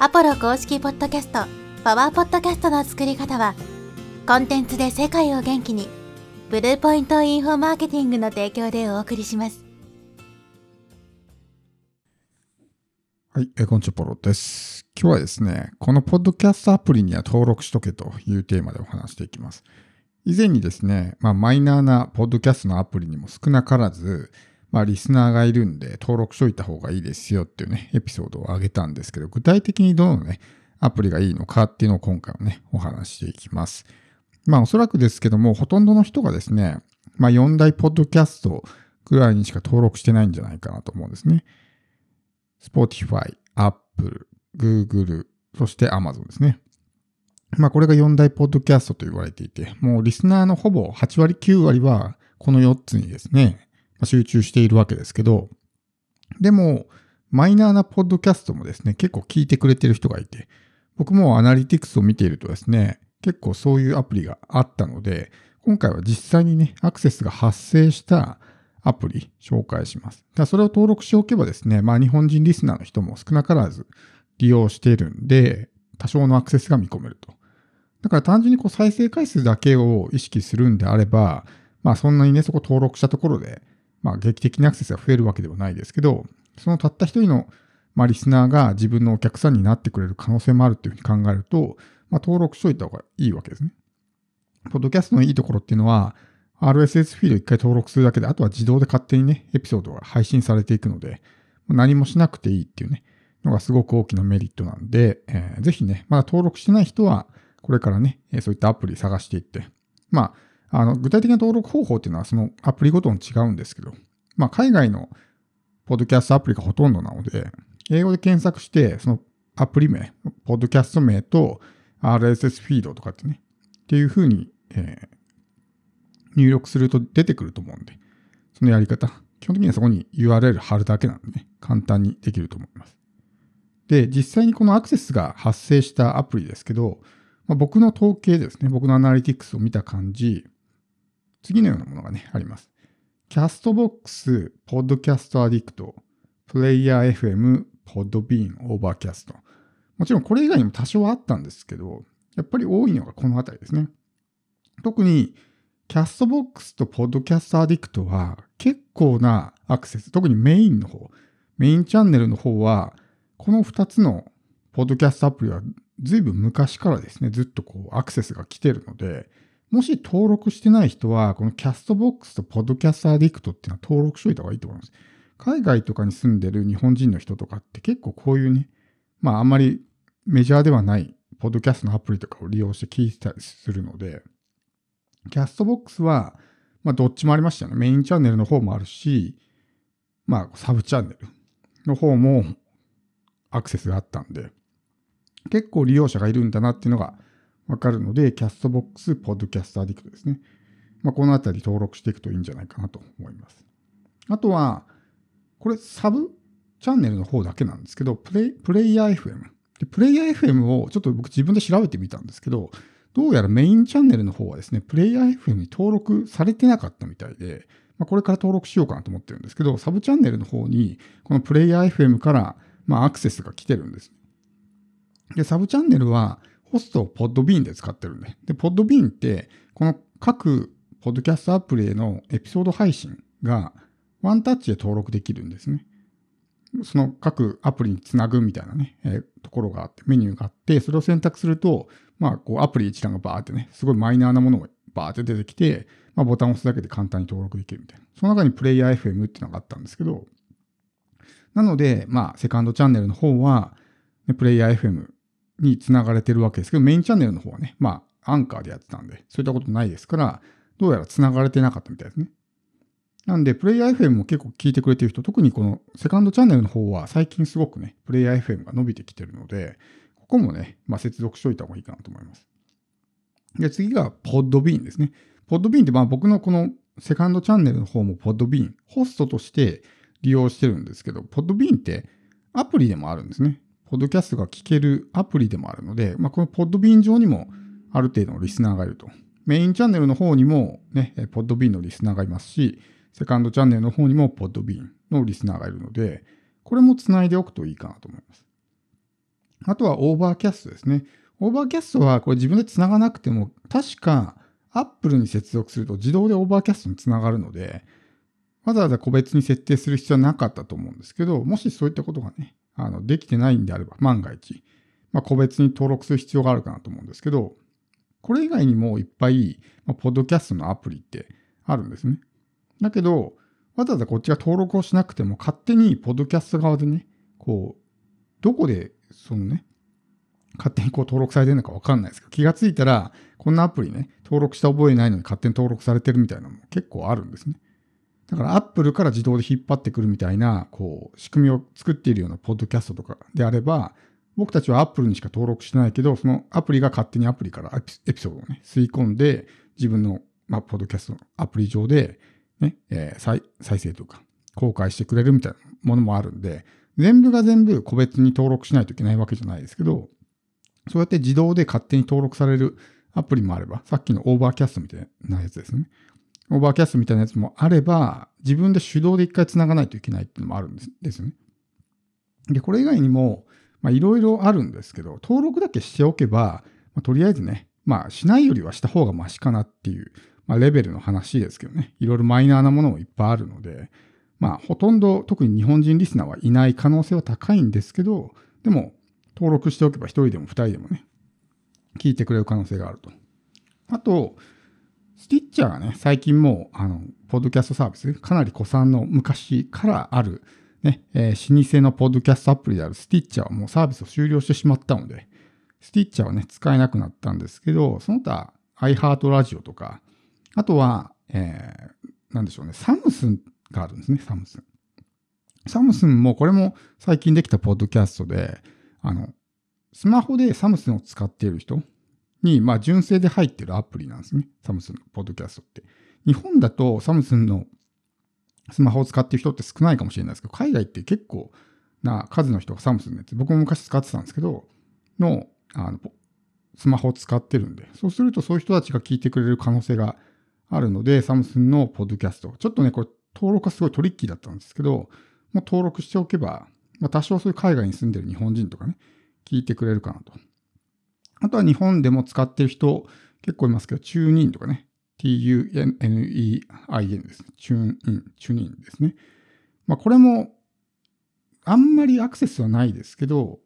アポロ公式ポッドキャスト、パワーポッドキャストの作り方は、コンテンツで世界を元気に、ブルーポイントインフォマーケティングの提供でお送りします。はい、えこんにちは、ポロです。今日はですね、このポッドキャストアプリには登録しとけというテーマでお話していきます。以前にですね、まあ、マイナーなポッドキャストのアプリにも少なからず、まあ、リスナーがいるんで登録しといた方がいいですよっていうね、エピソードを上げたんですけど、具体的にどのね、アプリがいいのかっていうのを今回はね、お話していきます。まあ、おそらくですけども、ほとんどの人がですね、まあ、4大ポッドキャストぐらいにしか登録してないんじゃないかなと思うんですね。Spotify、Apple、Google、そして Amazon ですね。まあこれが4大ポッドキャストと言われていて、もうリスナーのほぼ8割9割はこの4つにですね、集中しているわけですけど、でもマイナーなポッドキャストもですね、結構聞いてくれてる人がいて、僕もアナリティクスを見ているとですね、結構そういうアプリがあったので、今回は実際にね、アクセスが発生したアプリ紹介します。だそれを登録しておけばですね、まあ日本人リスナーの人も少なからず利用しているんで、多少のアクセスが見込めると。だから単純にこう再生回数だけを意識するんであれば、まあそんなにね、そこ登録したところで、まあ劇的にアクセスが増えるわけではないですけど、そのたった一人の、まあ、リスナーが自分のお客さんになってくれる可能性もあるっていうふうに考えると、まあ登録しといた方がいいわけですね。ポッドキャストのいいところっていうのは、RSS フィード一回登録するだけで、あとは自動で勝手にね、エピソードが配信されていくので、何もしなくていいっていうね、のがすごく大きなメリットなんで、えーぜひね、まだ登録してない人は、これからね、そういったアプリ探していって、まあ、あの、具体的な登録方法っていうのはそのアプリごとに違うんですけど、まあ、海外のポッドキャストアプリがほとんどなので、英語で検索して、そのアプリ名、ポッドキャスト名と RSS フィードとかってね、っていうふうに、えー入力すると出てくると思うんで、そのやり方、基本的にはそこに URL 貼るだけなんでね、簡単にできると思います。で、実際にこのアクセスが発生したアプリですけど、まあ、僕の統計ですね、僕のアナリティクスを見た感じ、次のようなものがね、あります。キャストボックス、ポッドキャストアディクト、プレイヤー FM、ポッドビーン、オーバーキャスト。もちろんこれ以外にも多少あったんですけど、やっぱり多いのがこのあたりですね。特に、 Castbox と Podcast Addict は結構なアクセス、特にメインの方、メインチャンネルの方は、この2つのポッドキャストアプリは随分昔からですね、ずっとこうアクセスが来てるので、もし登録してない人は、このキャストボックスとポッドキャストアディクトっていうのは登録しといた方がいいと思います。海外とかに住んでる日本人の人とかって結構こういうね、まああんまりメジャーではないポッドキャストのアプリとかを利用して聞いてたりするので、キャストボックスは、まあどっちもありましたよね。メインチャンネルの方もあるし、まあサブチャンネルの方もアクセスがあったんで、結構利用者がいるんだなっていうのがわかるので、キャストボックス、ポッドキャストアディクトですね。まあこのあたり登録していくといいんじゃないかなと思います。あとは、これサブチャンネルの方だけなんですけど、プレイプレイヤー FM。でプレイヤー FM をちょっと僕自分で調べてみたんですけど、どうやらメインチャンネルの方はですね、プレイヤー FM に登録されてなかったみたいで、まあ、これから登録しようかなと思ってるんですけど、サブチャンネルの方に、このプレイヤー FM から、まあ、アクセスが来てるんです。で、サブチャンネルは、ホストをポッドビーンで使ってるんで。で、ポッドビーンって、この各ポッドキャストアプリへのエピソード配信が、ワンタッチで登録できるんですね。その各アプリにつなぐみたいなね、えーところがあって、メニューがあって、それを選択すると、まあ、こう、アプリ一覧がバーってね、すごいマイナーなものがバーって出てきて、まあ、ボタンを押すだけで簡単に登録できるみたいな。その中にプレイヤー FM っていうのがあったんですけど、なので、まあ、セカンドチャンネルの方は、ねプレイヤー FM につながれてるわけですけど、メインチャンネルの方はね、まあ、アンカーでやってたんで、そういったことないですから、どうやらつながれてなかったみたいですね。なんで、プレイヤー FM も結構聞いてくれてる人、特にこのセカンドチャンネルの方は最近すごくね、プレイヤー FM が伸びてきてるので、ここもね、まあ、接続しといた方がいいかなと思います。で、次がポッドビーンですね。ポッドビーンってまあ僕のこのセカンドチャンネルの方もポッドビーン、ホストとして利用してるんですけど、ポッドビーンってアプリでもあるんですね。ポッドキャストが聞けるアプリでもあるので、まあ、このポッドビーン上にもある程度のリスナーがいると。メインチャンネルの方にもね、えポッドビーンのリスナーがいますし、セカンドチャンネルの方にもポッドビーンのリスナーがいるので、これもつないでおくといいかなと思います。あとは Overcast ですね。 Overcast はこれ自分で繋がなくても、確か Apple に接続すると自動で Overcast につながるので、わざわざ個別に設定する必要はなかったと思うんですけど、もしそういったことがね、あの、できてないんであれば、万が一、まあ、個別に登録する必要があるかなと思うんですけど、これ以外にもいっぱい、まあ、ポッドキャストのアプリってあるんですね。だけど、わざわざこっちが登録をしなくても、勝手にポッドキャスト側でね、こう、どこで、そのね、勝手にこう登録されてるのかわかんないですけど、気がついたら、こんなアプリね、登録した覚えないのに勝手に登録されてるみたいなのも結構あるんですね。だから Apple から自動で引っ張ってくるみたいな、こう、仕組みを作っているようなポッドキャストとかであれば、僕たちは Apple にしか登録してないけど、そのアプリが勝手にアプリからエピソードをね、吸い込んで、自分の、まあ、ポッドキャストのアプリ上で、ね、えー、再再生とか、公開してくれるみたいなものもあるんで、全部が全部個別に登録しないといけないわけじゃないですけど、そうやって自動で勝手に登録されるアプリもあれば、さっきの Overcast みたいなやつですね。 Overcast みたいなやつもあれば、自分で手動で一回繋がないといけないっていうのもあるんですよね。で、これ以外にも、まあいろいろあるんですけど、登録だけしておけば、まあ、とりあえずね、まあしないよりはした方がマシかなっていう、まあレベルの話ですけどね。いろいろマイナーなものもいっぱいあるので、まあほとんど特に日本人リスナーはいない可能性は高いんですけど、でも登録しておけば一人でも二人でもね、聞いてくれる可能性があると。あと、スティッチャーがね、最近もう、あの、ポッドキャストサービス、かなり古参の昔からある、ね、えー、老舗のポッドキャストアプリであるスティッチャーはもうサービスを終了してしまったので、スティッチャーはね、使えなくなったんですけど、その他、iHeart ラジオとか、あとは、えー、なんでしょうね、サムスンがあるんですね、サムスン。サムスンも、これも最近できたポッドキャストで、あの、スマホでサムスンを使っている人、に、まあ、純正で入ってるアプリなんですね。サムスンのポッドキャストって。日本だとサムスンのスマホを使ってる人って少ないかもしれないですけど、海外って結構な数の人がサムスンのやつ、僕も昔使ってたんですけど、の、あの、スマホを使ってるんで、そうするとそういう人たちが聞いてくれる可能性があるので、サムスンのポッドキャスト。ちょっとね、これ登録がすごいトリッキーだったんですけど、もう登録しておけば、まあ多少そういう海外に住んでる日本人とかね、聞いてくれるかなと。あとは日本でも使ってる人結構いますけど、チューニンとかね、t-u-n-e-i-n ですね。チューンイン、チューニンですね。まあこれもあんまりアクセスはないですけど、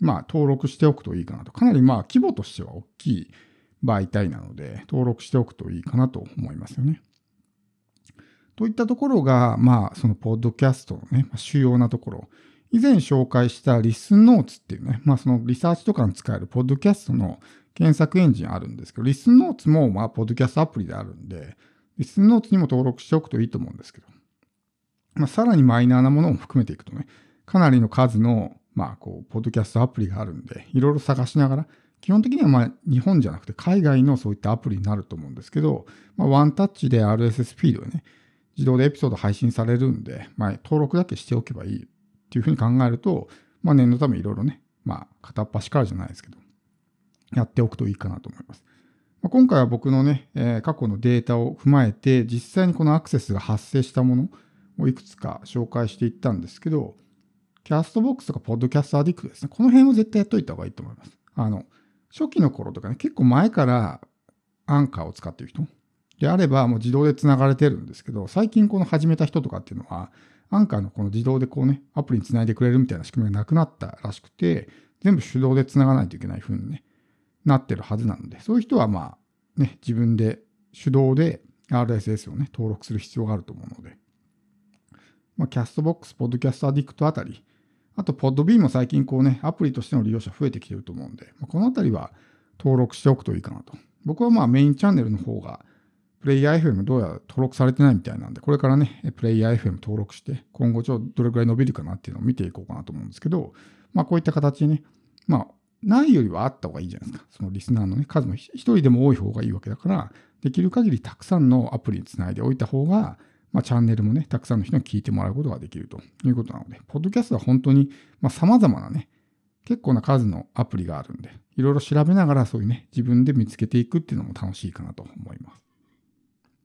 まあ登録しておくといいかなと。かなりまあ規模としては大きい媒体なので、登録しておくといいかなと思いますよね。といったところが、まあそのポッドキャストのね、主要なところ。以前紹介したリスンノーツっていうね、まあそのリサーチとかに使えるポッドキャストの検索エンジンあるんですけど、リスンノーツもまあポッドキャストアプリであるんで、リスンノーツにも登録しておくといいと思うんですけど、まあさらにマイナーなものも含めていくとね、かなりの数のまあこう、ポッドキャストアプリがあるんで、いろいろ探しながら、基本的にはまあ日本じゃなくて海外のそういったアプリになると思うんですけど、まあ、ワンタッチで RSS フィードでね、自動でエピソード配信されるんで、まあ、登録だけしておけばいい。っていうふうに考えると、まあ念のためいろいろね、まあ片っ端からじゃないですけど、やっておくといいかなと思います。まあ、今回は僕のね、えー、過去のデータを踏まえて、実際にこのアクセスが発生したものをいくつか紹介していったんですけど、キャストボックスとかポッドキャストアディクトですね。この辺を絶対やっといた方がいいと思います。あの、初期の頃とかね、結構前からアンカーを使っている人であればもう自動で繋がれてるんですけど、最近この始めた人とかっていうのは、アンカーのこの自動でこうね、アプリにつないでくれるみたいな仕組みがなくなったらしくて、全部手動でつながないといけない風にね、なってるはずなので、そういう人はまあ、ね、自分で手動で RSS をね、登録する必要があると思うので、まあ、キャストボックス、ポッドキャストアディクトあたり、あと、ポッドビーも最近こうね、アプリとしての利用者増えてきてると思うんで、まあ、このあたりは登録しておくといいかなと。僕はまあメインチャンネルの方がプレイヤー FM どうやら登録されてないみたいなんで、これからね、プレイヤー FM 登録して、今後ちょっとどれくらい伸びるかなっていうのを見ていこうかなと思うんですけど、まあこういった形でね、まあ、ないよりはあった方がいいじゃないですか。そのリスナーのね、数も一人でも多い方がいいわけだから、できる限りたくさんのアプリにつないでおいた方が、まあ、チャンネルもね、たくさんの人に聞いてもらうことができるということなので、ポッドキャストは本当に、まあ、様々なね、結構な数のアプリがあるんで、いろいろ調べながらそういうね、自分で見つけていくっていうのも楽しいかなと思います。